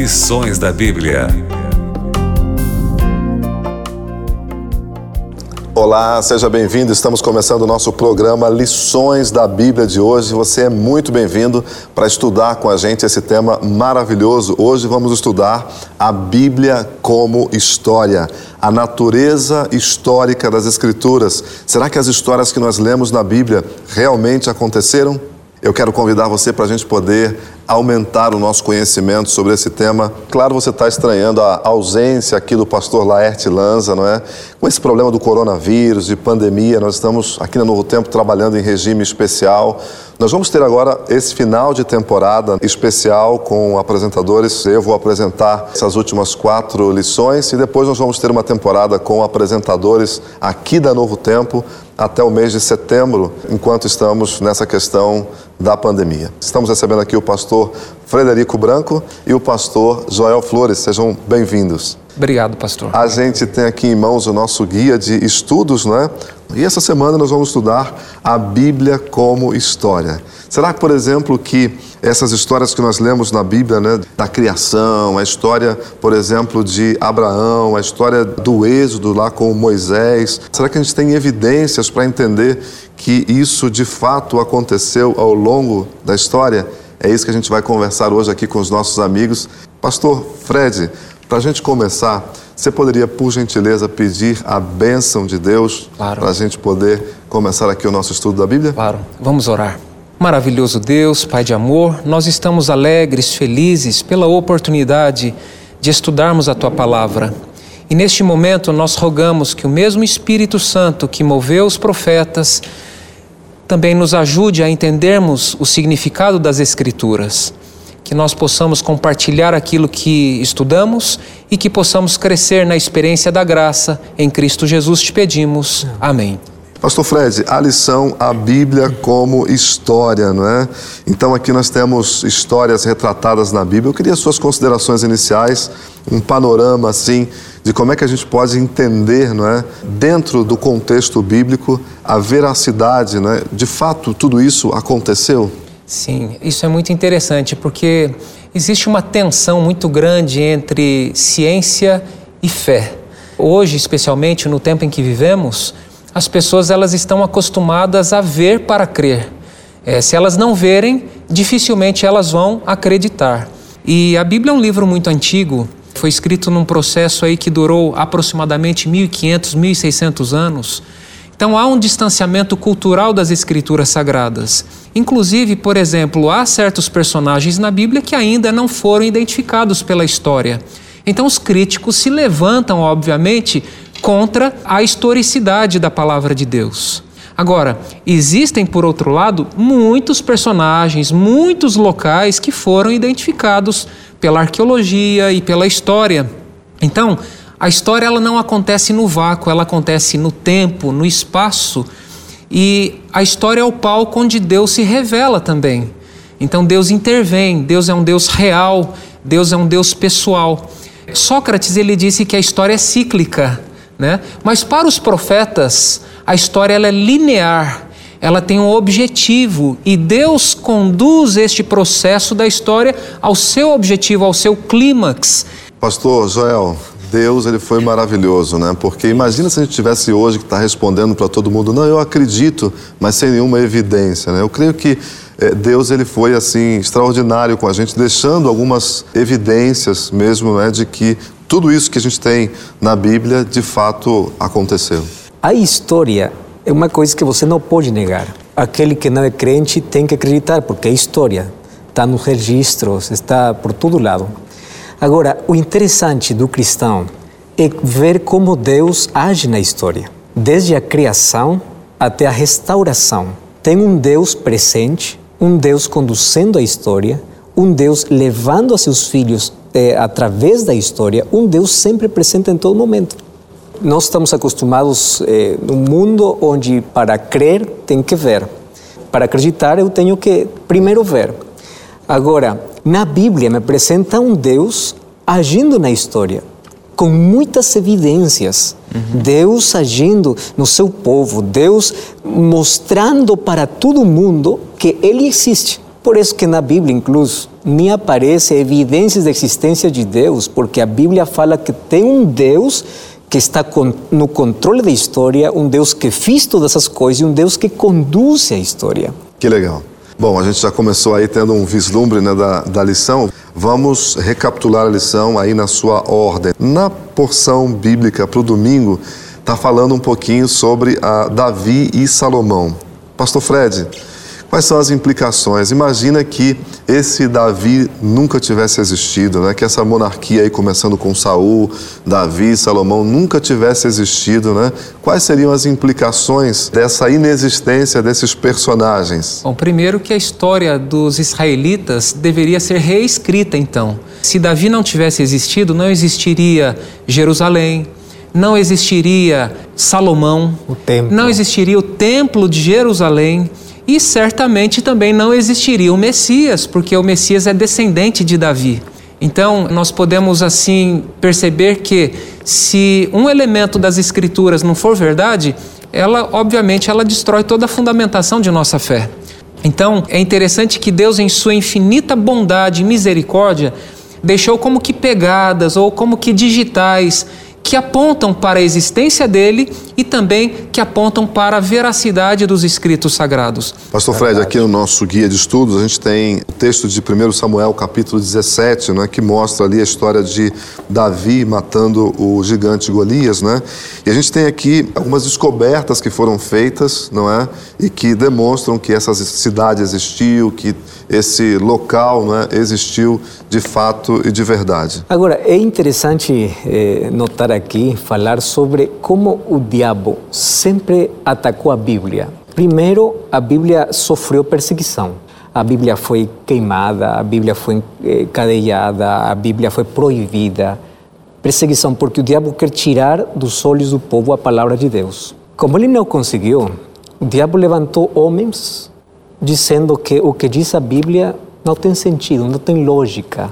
Lições da Bíblia. Olá, seja bem-vindo. Estamos começando o nosso programa Lições da Bíblia de hoje. Você é muito bem-vindo para estudar com a gente esse tema maravilhoso. Hoje vamos estudar a Bíblia como história, a natureza histórica das Escrituras. Será que as histórias que nós lemos na Bíblia realmente aconteceram? Eu quero convidar você para a gente poder aumentar o nosso conhecimento sobre esse tema. Claro, você está estranhando a ausência aqui do pastor Laerte Lanza, não é? Com esse problema do coronavírus, de pandemia, nós estamos aqui na Novo Tempo trabalhando em regime especial. Nós vamos ter agora esse final de temporada especial com apresentadores. Eu vou apresentar essas últimas quatro lições e depois nós vamos ter uma temporada com apresentadores aqui da Novo Tempo até o mês de setembro, enquanto estamos nessa questão da pandemia. Estamos recebendo aqui o pastor Frederico Branco e o pastor Joel Flores. Sejam bem-vindos. Obrigado, pastor. A gente tem aqui em mãos o nosso guia de estudos, não é? E essa semana nós vamos estudar a Bíblia como história. Será, por exemplo, que essas histórias que nós lemos na Bíblia, né, da criação, a história, por exemplo, de Abraão, a história do Êxodo lá com Moisés, será que a gente tem evidências para entender que isso de fato aconteceu ao longo da história? É isso que a gente vai conversar hoje aqui com os nossos amigos. Pastor Fred, para a gente começar, você poderia, por gentileza, pedir a bênção de Deus Claro. para a gente poder começar aqui o nosso estudo da Bíblia? Claro, vamos orar. Maravilhoso Deus, Pai de amor, nós estamos alegres, felizes pela oportunidade de estudarmos a Tua palavra. E neste momento nós rogamos que o mesmo Espírito Santo que moveu os profetas também nos ajude a entendermos o significado das Escrituras. Que nós possamos compartilhar aquilo que estudamos e que possamos crescer na experiência da graça. Em Cristo Jesus te pedimos. Amém. Pastor Fred, a lição A Bíblia como história, não é? Então aqui nós temos histórias retratadas na Bíblia. Eu queria suas considerações iniciais, um panorama assim de como é que a gente pode entender, não é, dentro do contexto bíblico, a veracidade, não é? De fato, tudo isso aconteceu? Sim, isso é muito interessante porque existe uma tensão muito grande entre ciência e fé. Hoje, especialmente no tempo em que vivemos, as pessoas elas estão acostumadas a ver para crer. Eh, se elas não verem, dificilmente elas vão acreditar. E a Bíblia é um livro muito antigo, foi escrito num processo aí que durou aproximadamente 1500, 1600 anos. Então há um distanciamento cultural das escrituras sagradas. Inclusive, por exemplo, há certos personagens na Bíblia que ainda não foram identificados pela história. Então os críticos se levantam, obviamente, contra a historicidade da palavra de Deus. Agora, existem, por outro lado, muitos personagens, muitos locais que foram identificados pela arqueologia e pela história. Então, a história ela não acontece no vácuo, ela acontece no tempo, no espaço. E a história é o palco onde Deus se revela também. Então Deus intervém, Deus é um Deus real, Deus é um Deus pessoal. Sócrates ele disse que a história é cíclica, né? Mas para os profetas, a história ela é linear. Ela tem um objetivo e Deus conduz este processo da história ao seu objetivo, ao seu clímax. Pastor Joel, Deus ele foi maravilhoso, né? Porque imagina se a gente tivesse hoje que está respondendo para todo mundo, não, eu acredito, mas sem nenhuma evidência, né? Eu creio que eh, Deus ele foi assim extraordinário com a gente, deixando algumas evidências mesmo, né, de que tudo isso que a gente tem na Bíblia de fato aconteceu. A história é uma coisa que você não pode negar. Aquele que não é crente tem que acreditar, porque é história. Está nos registros, está por todo lado. Agora, o interessante do cristão é ver como Deus age na história. Desde a criação até a restauração. Tem um Deus presente, um Deus conduzindo a história, um Deus levando a seus filhos eh, através da história, um Deus sempre presente em todo momento. Nós estamos acostumados eh, num mundo onde para crer tem que ver. Para acreditar eu tenho que primeiro ver. Agora, na Bíblia me apresenta um Deus agindo na história, com muitas evidências. Deus agindo no seu povo, Deus mostrando para todo mundo que Ele existe. Por isso que na Bíblia, incluso, nem aparece evidências da existência de Deus, porque a Bíblia fala que tem um Deus que está no controle da história, um Deus que fez todas essas coisas e um Deus que conduz a história. Que legal. Bom, a gente já começou aí tendo um vislumbre né, da, da lição. Vamos recapitular a lição aí na sua ordem. Na porção bíblica para o domingo, está falando um pouquinho sobre a Davi e Salomão. Pastor Fred, Quais são as implicações? Imagina que esse Davi nunca tivesse existido, né? Que essa monarquia aí começando com Saul, Davi, Salomão nunca tivesse existido, né? Quais seriam as implicações dessa inexistência desses personagens? Bom, primeiro que a história dos israelitas deveria ser reescrita então. Se Davi não tivesse existido, não existiria Jerusalém, não existiria Salomão, não existiria o templo de Jerusalém e certamente também não existiria o Messias, porque o Messias é descendente de Davi. Então, nós podemos assim perceber que se um elemento das escrituras não for verdade, ela obviamente ela destrói toda a fundamentação de nossa fé. Então, é interessante que Deus em sua infinita bondade e misericórdia deixou como que pegadas ou como que digitais que apontam para a existência dele e também que apontam para a veracidade dos escritos sagrados. Pastor Fred, aqui no nosso guia de estudos, a gente tem o texto de 1 Samuel, capítulo 17, né, que mostra ali a história de Davi matando o gigante Golias, né? E a gente tem aqui algumas descobertas que foram feitas, não é? E que demonstram que essa cidade existiu, que esse local não é, existiu de fato e de verdade. Agora, é interessante eh, notar aqui, falar sobre como o diabo sempre atacou a Bíblia. Primeiro, a Bíblia sofreu perseguição. A Bíblia foi queimada, a Bíblia foi eh, cadeada, a Bíblia foi proibida. Perseguição, porque o diabo quer tirar dos olhos do povo a palavra de Deus. Como ele não conseguiu, o diabo levantou homens dizendo que o que diz a Bíblia não tem sentido, não tem lógica.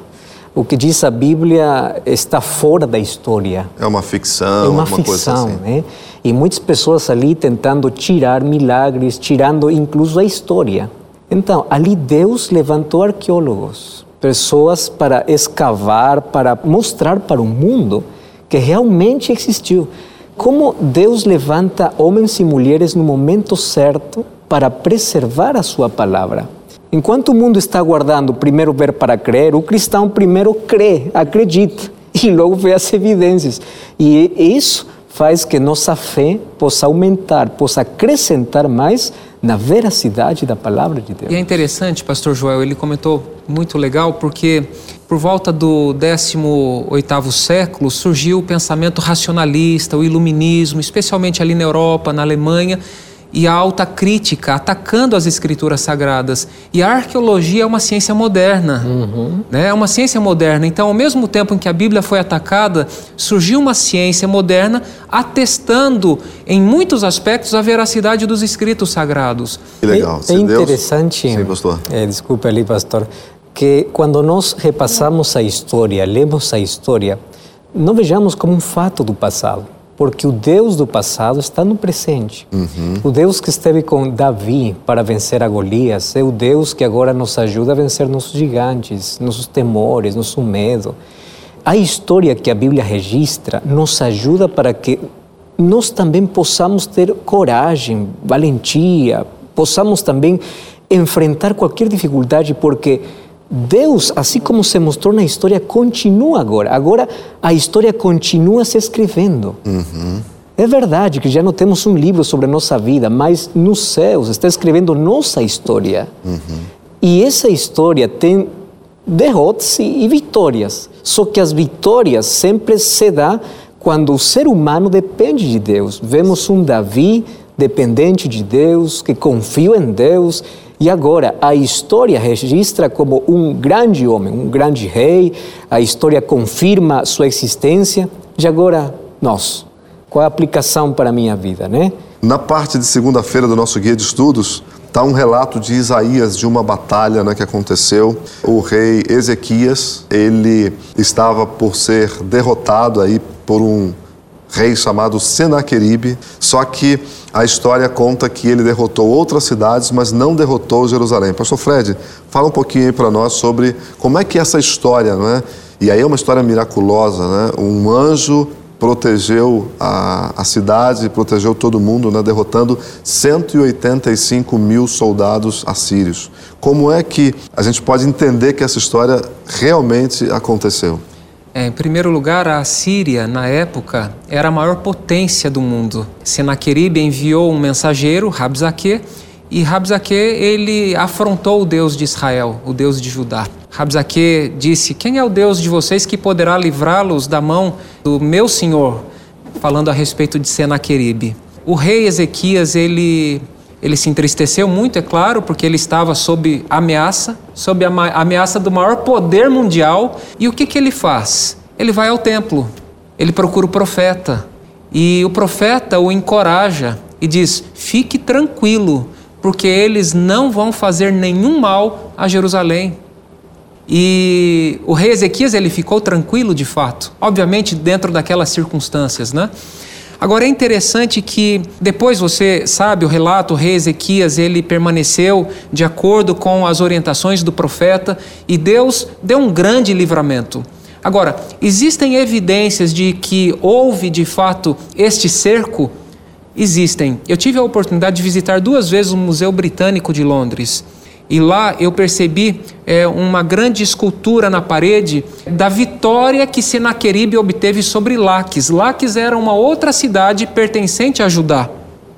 O que diz a Bíblia está fora da história. É uma ficção, é uma ficção, assim. né? E muitas pessoas ali tentando tirar milagres, tirando incluso a história. Então, ali Deus levantou arqueólogos, pessoas para escavar, para mostrar para o mundo que realmente existiu. Como Deus levanta homens e mulheres no momento certo para preservar a sua palavra. Enquanto o mundo está aguardando primeiro ver para crer, o cristão primeiro crê, acredita e logo vê as evidências. E isso faz que nossa fé possa aumentar, possa acrescentar mais na veracidade da palavra de Deus. E é interessante, pastor Joel, ele comentou muito legal porque por volta do 18º século surgiu o pensamento racionalista, o iluminismo, especialmente ali na Europa, na Alemanha, e a alta crítica atacando as escrituras sagradas. E a arqueologia é uma ciência moderna, uhum. né? é uma ciência moderna. Então, ao mesmo tempo em que a Bíblia foi atacada, surgiu uma ciência moderna atestando, em muitos aspectos, a veracidade dos escritos sagrados. Que legal. É, é interessante. Sim, pastor. É, desculpe ali, pastor. Que quando nós repassamos a história, lemos a história, não vejamos como um fato do passado porque o Deus do passado está no presente. Uhum. O Deus que esteve com Davi para vencer a Golias é o Deus que agora nos ajuda a vencer nossos gigantes, nossos temores, nosso medo. A história que a Bíblia registra nos ajuda para que nós também possamos ter coragem, valentia, possamos também enfrentar qualquer dificuldade, porque Deus, assim como se mostrou na história, continua agora. Agora a história continua se escrevendo. Uhum. É verdade que já não temos um livro sobre a nossa vida, mas nos céus está escrevendo nossa história. Uhum. E essa história tem derrotas e vitórias. Só que as vitórias sempre se dão quando o ser humano depende de Deus. Vemos um Davi dependente de Deus, que confia em Deus e agora a história registra como um grande homem, um grande rei, a história confirma sua existência. E agora nós, qual a aplicação para a minha vida, né? Na parte de segunda-feira do nosso guia de estudos, está um relato de Isaías de uma batalha né, que aconteceu. O rei Ezequias, ele estava por ser derrotado aí por um rei chamado Senaqueribe, só que a história conta que ele derrotou outras cidades, mas não derrotou Jerusalém. Pastor Fred, fala um pouquinho aí para nós sobre como é que é essa história, não é? E aí é uma história miraculosa, né? Um anjo protegeu a, a cidade, protegeu todo mundo, né? derrotando 185 mil soldados assírios. Como é que a gente pode entender que essa história realmente aconteceu? É, em primeiro lugar, a Síria, na época, era a maior potência do mundo. Senaqueribe enviou um mensageiro, Rabzaque, e Rabzaque, ele afrontou o Deus de Israel, o Deus de Judá. Rabzaque disse, quem é o Deus de vocês que poderá livrá-los da mão do meu senhor? Falando a respeito de Senaqueribe. O rei Ezequias, ele ele se entristeceu muito, é claro, porque ele estava sob ameaça, sob a ameaça do maior poder mundial. E o que, que ele faz? Ele vai ao templo, ele procura o profeta. E o profeta o encoraja e diz: fique tranquilo, porque eles não vão fazer nenhum mal a Jerusalém. E o rei Ezequias ele ficou tranquilo de fato, obviamente dentro daquelas circunstâncias, né? Agora é interessante que depois você sabe o relato, o rei Ezequias, ele permaneceu de acordo com as orientações do profeta e Deus deu um grande livramento. Agora, existem evidências de que houve de fato este cerco? Existem. Eu tive a oportunidade de visitar duas vezes o Museu Britânico de Londres. E lá eu percebi é, uma grande escultura na parede da vitória que Senaqueribe obteve sobre Laques. Laques era uma outra cidade pertencente a Judá.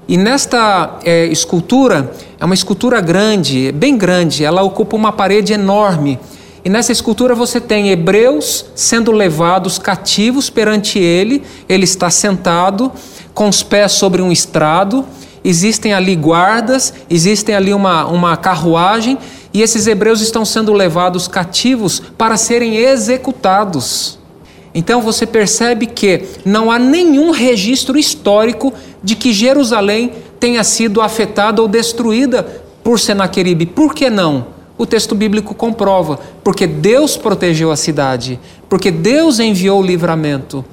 E nesta é, escultura, é uma escultura grande, bem grande, ela ocupa uma parede enorme. E nessa escultura você tem hebreus sendo levados cativos perante ele, ele está sentado, com os pés sobre um estrado, existem ali guardas, existem ali uma, uma carruagem, e esses hebreus estão sendo levados cativos para serem executados. Então você percebe que não há nenhum registro histórico de que Jerusalém tenha sido afetada ou destruída por Senaqueribe. Por que não? O texto bíblico comprova, porque Deus protegeu a cidade, porque Deus enviou o livramento.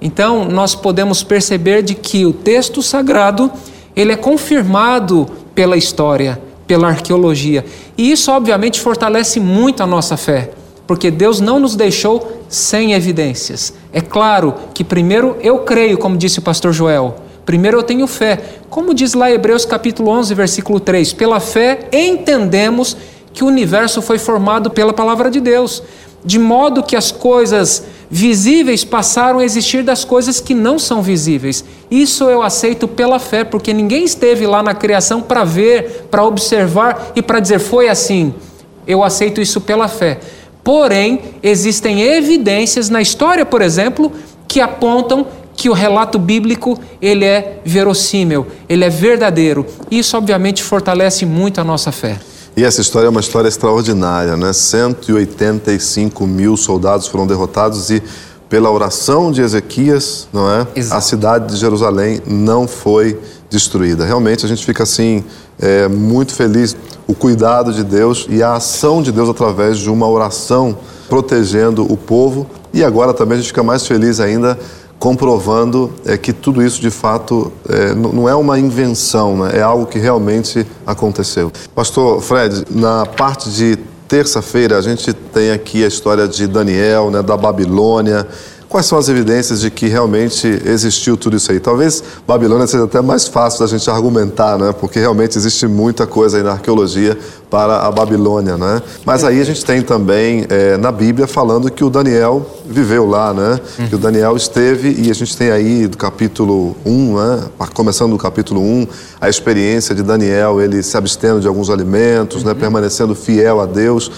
Então nós podemos perceber de que o texto sagrado ele é confirmado pela história, pela arqueologia. E isso, obviamente, fortalece muito a nossa fé, porque Deus não nos deixou sem evidências. É claro que, primeiro, eu creio, como disse o pastor Joel. Primeiro eu tenho fé. Como diz lá Hebreus capítulo 11, versículo 3, pela fé entendemos que o universo foi formado pela palavra de Deus de modo que as coisas visíveis passaram a existir das coisas que não são visíveis. Isso eu aceito pela fé, porque ninguém esteve lá na criação para ver, para observar e para dizer foi assim. Eu aceito isso pela fé. Porém, existem evidências na história, por exemplo, que apontam que o relato bíblico ele é verossímil, ele é verdadeiro. Isso obviamente fortalece muito a nossa fé. E essa história é uma história extraordinária, né? 185 mil soldados foram derrotados e pela oração de Ezequias, não é? Exato. A cidade de Jerusalém não foi destruída. Realmente a gente fica assim é, muito feliz o cuidado de Deus e a ação de Deus através de uma oração protegendo o povo. E agora também a gente fica mais feliz ainda comprovando é, que tudo isso de fato é, não é uma invenção, né? é algo que realmente aconteceu. Pastor Fred, na parte de terça-feira a gente tem aqui a história de Daniel, né, da Babilônia, Quais são as evidências de que realmente existiu tudo isso aí? Talvez Babilônia seja até mais fácil da gente argumentar, né? porque realmente existe muita coisa aí na arqueologia para a Babilônia. Né? Mas aí a gente tem também é, na Bíblia falando que o Daniel viveu lá, né? Que o Daniel esteve, e a gente tem aí do capítulo 1, né? começando do capítulo 1, a experiência de Daniel, ele se abstendo de alguns alimentos, né? uhum. né? permanecendo fiel a Deus.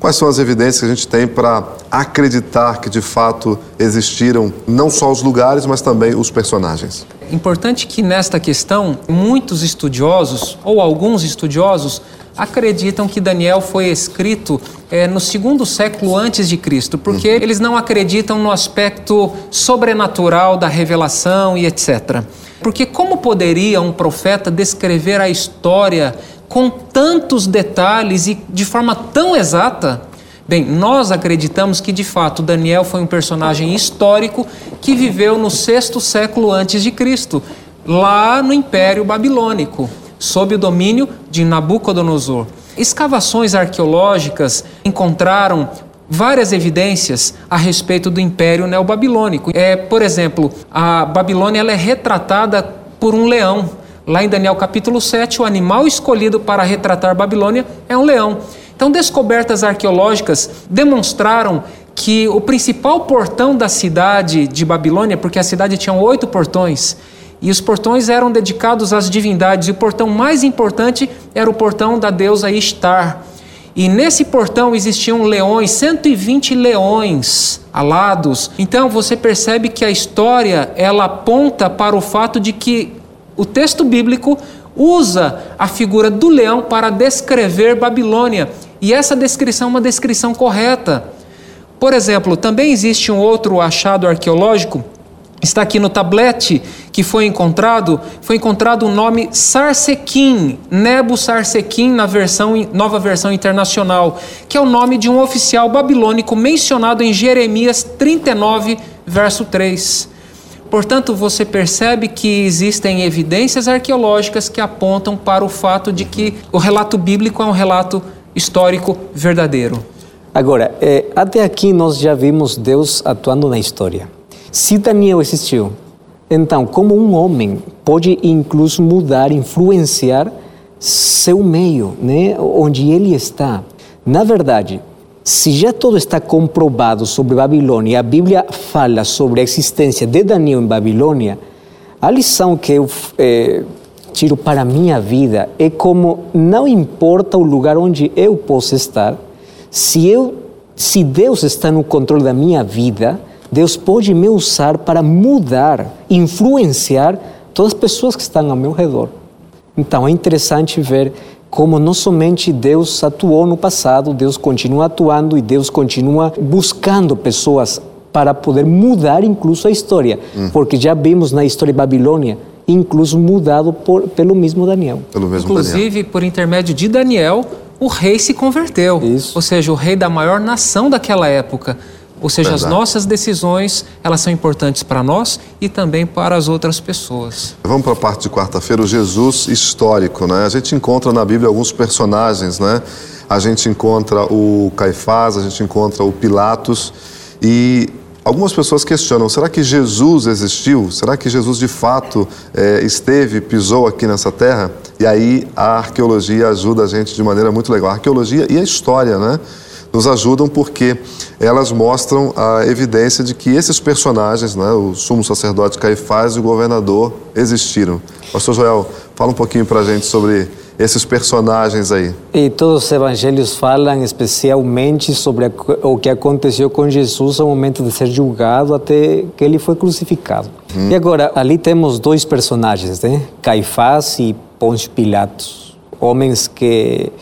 Quais são as evidências que a gente tem para acreditar que de fato existiram não só os lugares, mas também os personagens? Importante que nesta questão, muitos estudiosos, ou alguns estudiosos, acreditam que Daniel foi escrito é, no segundo século antes de Cristo, porque uhum. eles não acreditam no aspecto sobrenatural da revelação e etc. Porque como poderia um profeta descrever a história com tantos detalhes e de forma tão exata, Bem, nós acreditamos que de fato Daniel foi um personagem histórico que viveu no sexto século antes de Cristo, lá no Império Babilônico, sob o domínio de Nabucodonosor. Escavações arqueológicas encontraram várias evidências a respeito do Império Neobabilônico. É, por exemplo, a Babilônia ela é retratada por um leão. Lá em Daniel capítulo 7, o animal escolhido para retratar Babilônia é um leão. Então, descobertas arqueológicas demonstraram que o principal portão da cidade de Babilônia, porque a cidade tinha oito portões, e os portões eram dedicados às divindades, e o portão mais importante era o portão da deusa Ishtar. E nesse portão existiam leões, 120 leões alados. Então você percebe que a história ela aponta para o fato de que o texto bíblico usa a figura do leão para descrever Babilônia. E essa descrição é uma descrição correta. Por exemplo, também existe um outro achado arqueológico Está aqui no tablete que foi encontrado, foi encontrado o nome Sarsequim, Nebo Sarsequim na versão nova versão internacional, que é o nome de um oficial babilônico mencionado em Jeremias 39, verso 3. Portanto, você percebe que existem evidências arqueológicas que apontam para o fato de que o relato bíblico é um relato histórico verdadeiro. Agora, é, até aqui nós já vimos Deus atuando na história. Se Daniel existiu, então, como um homem pode incluso mudar, influenciar seu meio, né, onde ele está? Na verdade, se já tudo está comprovado sobre Babilônia, a Bíblia fala sobre a existência de Daniel em Babilônia, a lição que eu é, tiro para a minha vida é como não importa o lugar onde eu possa estar, se eu, se Deus está no controle da minha vida, Deus pode me usar para mudar, influenciar todas as pessoas que estão ao meu redor. Então é interessante ver como não somente Deus atuou no passado, Deus continua atuando e Deus continua buscando pessoas para poder mudar incluso a história, hum. porque já vimos na história de Babilônia incluso mudado por, pelo mesmo Daniel. Pelo mesmo Inclusive, Daniel. por intermédio de Daniel, o rei se converteu. Isso. Ou seja, o rei da maior nação daquela época. Ou seja, Verdade. as nossas decisões, elas são importantes para nós e também para as outras pessoas. Vamos para a parte de quarta-feira, o Jesus histórico, né? A gente encontra na Bíblia alguns personagens, né? A gente encontra o Caifás, a gente encontra o Pilatos e algumas pessoas questionam: será que Jesus existiu? Será que Jesus de fato é, esteve, pisou aqui nessa terra? E aí a arqueologia ajuda a gente de maneira muito legal. A arqueologia e a história, né? Nos ajudam porque elas mostram a evidência de que esses personagens, né, o sumo sacerdote Caifás e o governador, existiram. Pastor Joel, fala um pouquinho para a gente sobre esses personagens aí. E todos os evangelhos falam especialmente sobre o que aconteceu com Jesus ao momento de ser julgado até que ele foi crucificado. Hum. E agora, ali temos dois personagens, né? Caifás e Pôncio Pilatos, homens que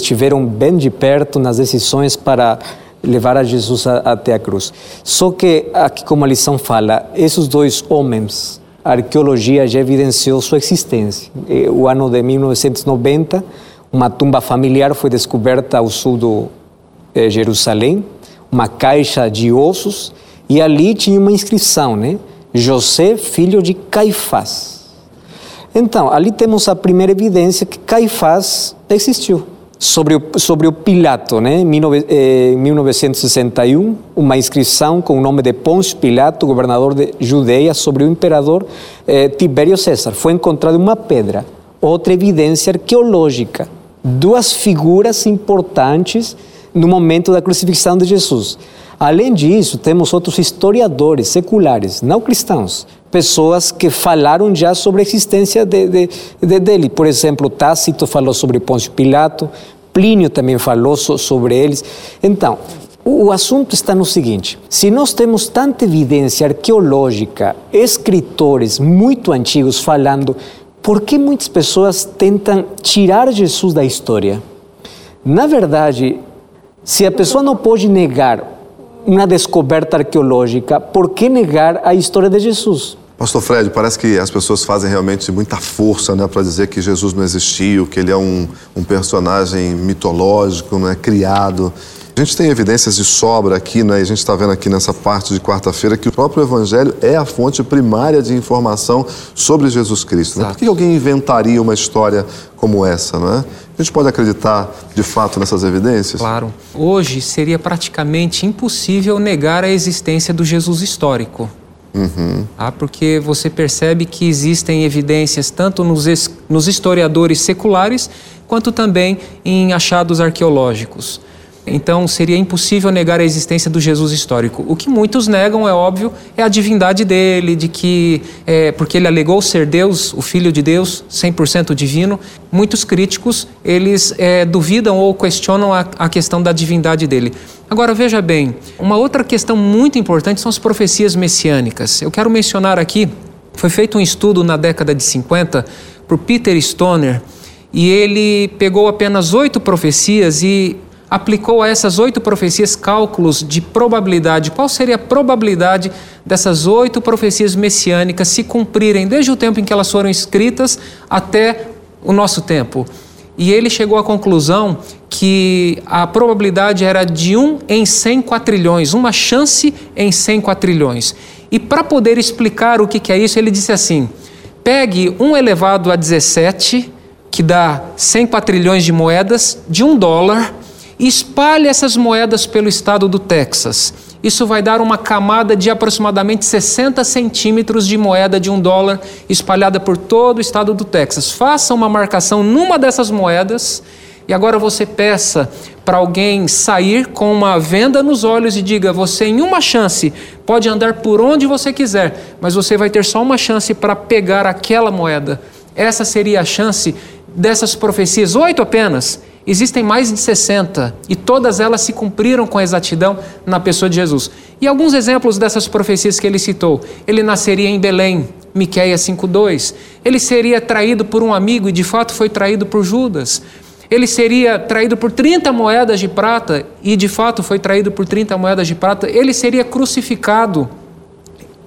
estiveram bem de perto nas decisões para levar a Jesus a, até a cruz. Só que, aqui como a lição fala, esses dois homens, a arqueologia já evidenciou sua existência. O ano de 1990, uma tumba familiar foi descoberta ao sul de eh, Jerusalém, uma caixa de ossos, e ali tinha uma inscrição, né? José, filho de Caifás. Então, ali temos a primeira evidência que Caifás existiu sobre o, sobre o Pilato, né? em 1961, uma inscrição com o nome de Pôncio Pilato, governador de Judeia, sobre o imperador eh, Tibério César. Foi encontrada uma pedra, outra evidência arqueológica, duas figuras importantes no momento da crucifixão de Jesus. Além disso, temos outros historiadores seculares, não cristãos, pessoas que falaram já sobre a existência de, de, de, dele. Por exemplo, Tácito falou sobre Pôncio Pilato, Plínio também falou so, sobre eles. Então, o, o assunto está no seguinte: se nós temos tanta evidência arqueológica, escritores muito antigos falando, por que muitas pessoas tentam tirar Jesus da história? Na verdade, se a pessoa não pode negar uma descoberta arqueológica, por que negar a história de Jesus? Pastor Fred, parece que as pessoas fazem realmente muita força né, para dizer que Jesus não existiu, que ele é um, um personagem mitológico, não é criado. A gente tem evidências de sobra aqui, né? E a gente está vendo aqui nessa parte de quarta-feira que o próprio Evangelho é a fonte primária de informação sobre Jesus Cristo. Né? Por que alguém inventaria uma história como essa, não é? A gente pode acreditar de fato nessas evidências? Claro. Hoje seria praticamente impossível negar a existência do Jesus histórico. Uhum. Ah, porque você percebe que existem evidências tanto nos, nos historiadores seculares quanto também em achados arqueológicos. Então seria impossível negar a existência do Jesus histórico. O que muitos negam, é óbvio, é a divindade dele, de que, é, porque ele alegou ser Deus, o Filho de Deus, 100% divino. Muitos críticos, eles é, duvidam ou questionam a, a questão da divindade dele. Agora veja bem, uma outra questão muito importante são as profecias messiânicas. Eu quero mencionar aqui, foi feito um estudo na década de 50 por Peter Stoner, e ele pegou apenas oito profecias e aplicou a essas oito profecias cálculos de probabilidade. Qual seria a probabilidade dessas oito profecias messiânicas se cumprirem desde o tempo em que elas foram escritas até o nosso tempo? E ele chegou à conclusão que a probabilidade era de 1 em 100 quatrilhões, uma chance em 100 quatrilhões. E para poder explicar o que é isso, ele disse assim: pegue 1 elevado a 17, que dá 100 quatrilhões de moedas, de 1 dólar, espalhe essas moedas pelo estado do Texas. Isso vai dar uma camada de aproximadamente 60 centímetros de moeda de um dólar espalhada por todo o estado do Texas. Faça uma marcação numa dessas moedas e agora você peça para alguém sair com uma venda nos olhos e diga: você, em uma chance, pode andar por onde você quiser, mas você vai ter só uma chance para pegar aquela moeda. Essa seria a chance dessas profecias, oito apenas Existem mais de 60 e todas elas se cumpriram com exatidão na pessoa de Jesus. E alguns exemplos dessas profecias que ele citou: ele nasceria em Belém, Miqueias 5:2. Ele seria traído por um amigo e de fato foi traído por Judas. Ele seria traído por 30 moedas de prata e de fato foi traído por 30 moedas de prata. Ele seria crucificado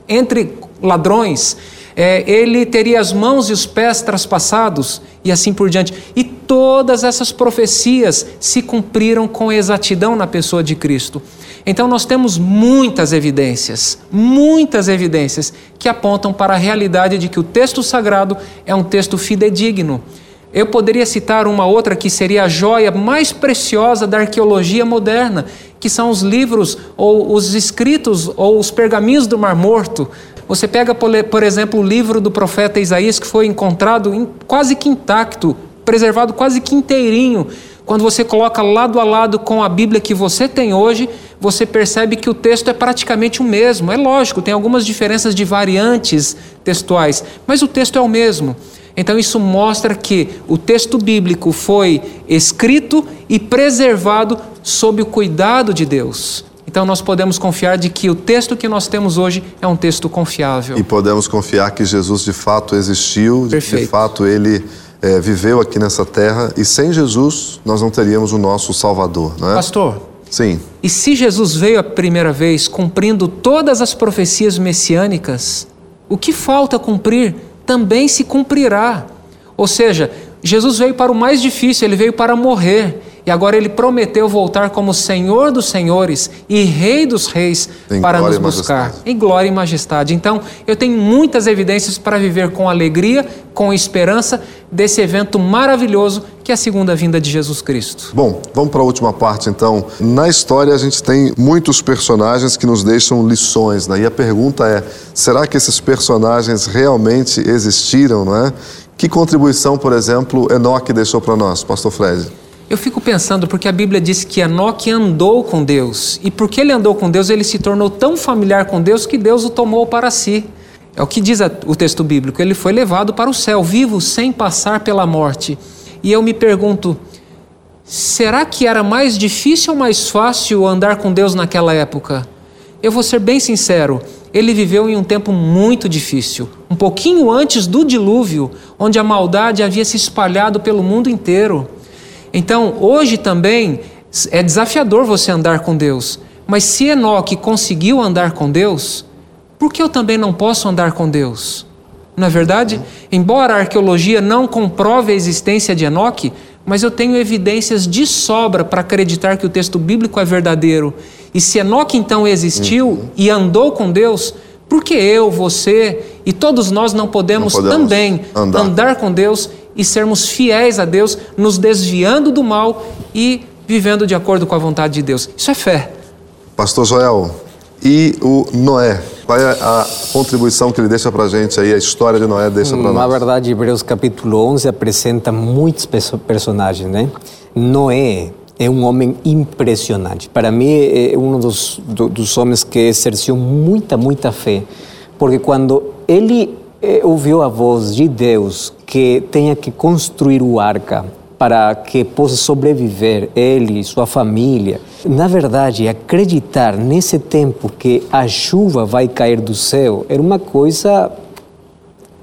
entre ladrões é, ele teria as mãos e os pés traspassados e assim por diante. E todas essas profecias se cumpriram com exatidão na pessoa de Cristo. Então nós temos muitas evidências, muitas evidências que apontam para a realidade de que o texto sagrado é um texto fidedigno. Eu poderia citar uma outra que seria a joia mais preciosa da arqueologia moderna, que são os livros ou os escritos ou os pergaminhos do Mar Morto, você pega, por exemplo, o livro do profeta Isaías, que foi encontrado quase que intacto, preservado quase que inteirinho. Quando você coloca lado a lado com a Bíblia que você tem hoje, você percebe que o texto é praticamente o mesmo. É lógico, tem algumas diferenças de variantes textuais, mas o texto é o mesmo. Então isso mostra que o texto bíblico foi escrito e preservado sob o cuidado de Deus. Então nós podemos confiar de que o texto que nós temos hoje é um texto confiável. E podemos confiar que Jesus de fato existiu, Perfeito. de fato ele é, viveu aqui nessa terra e sem Jesus nós não teríamos o nosso Salvador, não é? Pastor. Sim. E se Jesus veio a primeira vez cumprindo todas as profecias messiânicas, o que falta cumprir também se cumprirá. Ou seja, Jesus veio para o mais difícil, ele veio para morrer. E agora ele prometeu voltar como Senhor dos Senhores e Rei dos Reis em para nos buscar em glória e majestade. Então, eu tenho muitas evidências para viver com alegria, com esperança desse evento maravilhoso que é a segunda vinda de Jesus Cristo. Bom, vamos para a última parte então. Na história a gente tem muitos personagens que nos deixam lições, né? E a pergunta é: será que esses personagens realmente existiram, não é? Que contribuição, por exemplo, Enoque deixou para nós, Pastor Fred? Eu fico pensando porque a Bíblia diz que Enoque andou com Deus. E porque ele andou com Deus, ele se tornou tão familiar com Deus que Deus o tomou para si. É o que diz o texto bíblico. Ele foi levado para o céu, vivo sem passar pela morte. E eu me pergunto: será que era mais difícil ou mais fácil andar com Deus naquela época? Eu vou ser bem sincero, ele viveu em um tempo muito difícil, um pouquinho antes do dilúvio, onde a maldade havia se espalhado pelo mundo inteiro. Então, hoje também é desafiador você andar com Deus. Mas se Enoque conseguiu andar com Deus, por que eu também não posso andar com Deus? Não é verdade? Embora a arqueologia não comprove a existência de Enoque, mas eu tenho evidências de sobra para acreditar que o texto bíblico é verdadeiro. E se Enoque então existiu uhum. e andou com Deus, por que eu, você e todos nós não podemos, não podemos também andar. andar com Deus e sermos fiéis a Deus, nos desviando do mal e vivendo de acordo com a vontade de Deus? Isso é fé. Pastor Joel, e o Noé? Qual é a contribuição que ele deixa para a gente aí, a história de Noé deixa para nós? Na verdade, Hebreus capítulo 11 apresenta muitos personagens, né? Noé é um homem impressionante. Para mim, é um dos, dos homens que exerceu muita, muita fé. Porque quando ele ouviu a voz de Deus que tenha que construir o arca para que possa sobreviver ele e sua família. Na verdade, acreditar nesse tempo que a chuva vai cair do céu era uma coisa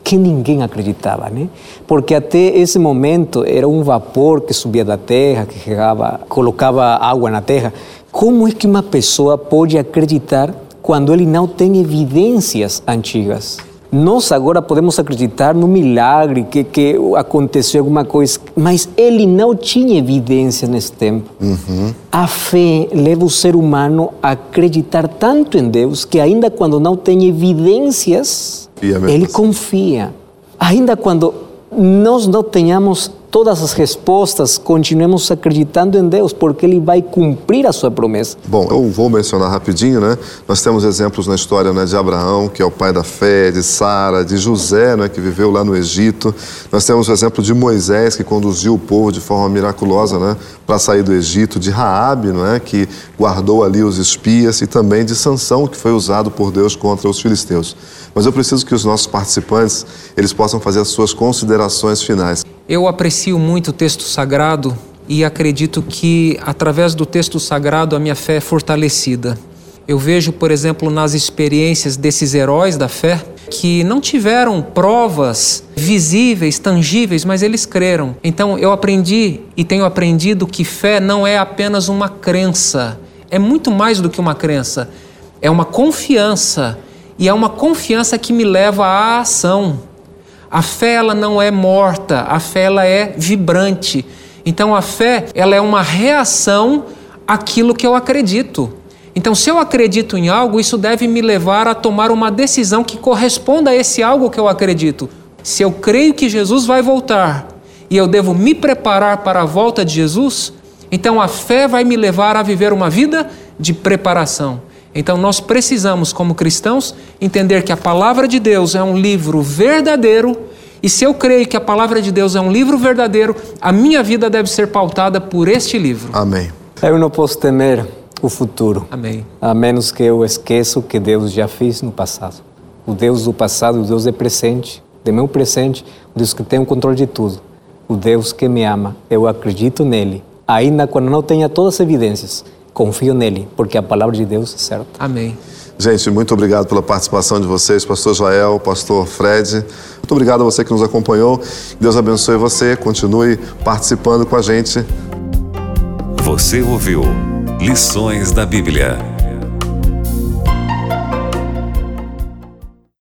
que ninguém acreditava, né? Porque até esse momento era um vapor que subia da terra, que chegava, colocava água na terra. Como é que uma pessoa pode acreditar quando ele não tem evidências antigas? Nós agora podemos acreditar no milagre, que, que aconteceu alguma coisa, mas ele não tinha evidência nesse tempo. Uhum. A fé leva o ser humano a acreditar tanto em Deus que, ainda quando não tem evidências, ele assim. confia. Ainda quando nós não tenhamos todas as respostas, continuemos acreditando em Deus, porque Ele vai cumprir a sua promessa. Bom, eu vou mencionar rapidinho, né? Nós temos exemplos na história né, de Abraão, que é o pai da fé, de Sara, de José, né, que viveu lá no Egito. Nós temos o exemplo de Moisés, que conduziu o povo de forma miraculosa né, para sair do Egito, de Raabe, não é, que guardou ali os espias, e também de Sansão, que foi usado por Deus contra os filisteus. Mas eu preciso que os nossos participantes eles possam fazer as suas considerações finais. Eu aprecio muito o texto sagrado e acredito que através do texto sagrado a minha fé é fortalecida. Eu vejo, por exemplo, nas experiências desses heróis da fé que não tiveram provas visíveis, tangíveis, mas eles creram. Então eu aprendi e tenho aprendido que fé não é apenas uma crença, é muito mais do que uma crença, é uma confiança e é uma confiança que me leva à ação. A fé ela não é morta, a fé ela é vibrante. Então a fé ela é uma reação àquilo que eu acredito. Então, se eu acredito em algo, isso deve me levar a tomar uma decisão que corresponda a esse algo que eu acredito. Se eu creio que Jesus vai voltar e eu devo me preparar para a volta de Jesus, então a fé vai me levar a viver uma vida de preparação. Então nós precisamos, como cristãos, entender que a palavra de Deus é um livro verdadeiro. E se eu creio que a palavra de Deus é um livro verdadeiro, a minha vida deve ser pautada por este livro. Amém. Eu não posso temer o futuro. Amém. A menos que eu esqueça o que Deus já fez no passado. O Deus do passado, o Deus é presente, de meu presente, o Deus que tem o controle de tudo. O Deus que me ama. Eu acredito nele, ainda quando não tenha todas as evidências confio nele, porque a palavra de Deus é certa. Amém. Gente, muito obrigado pela participação de vocês, pastor Joel, pastor Fred. Muito obrigado a você que nos acompanhou. Deus abençoe você, continue participando com a gente. Você ouviu Lições da Bíblia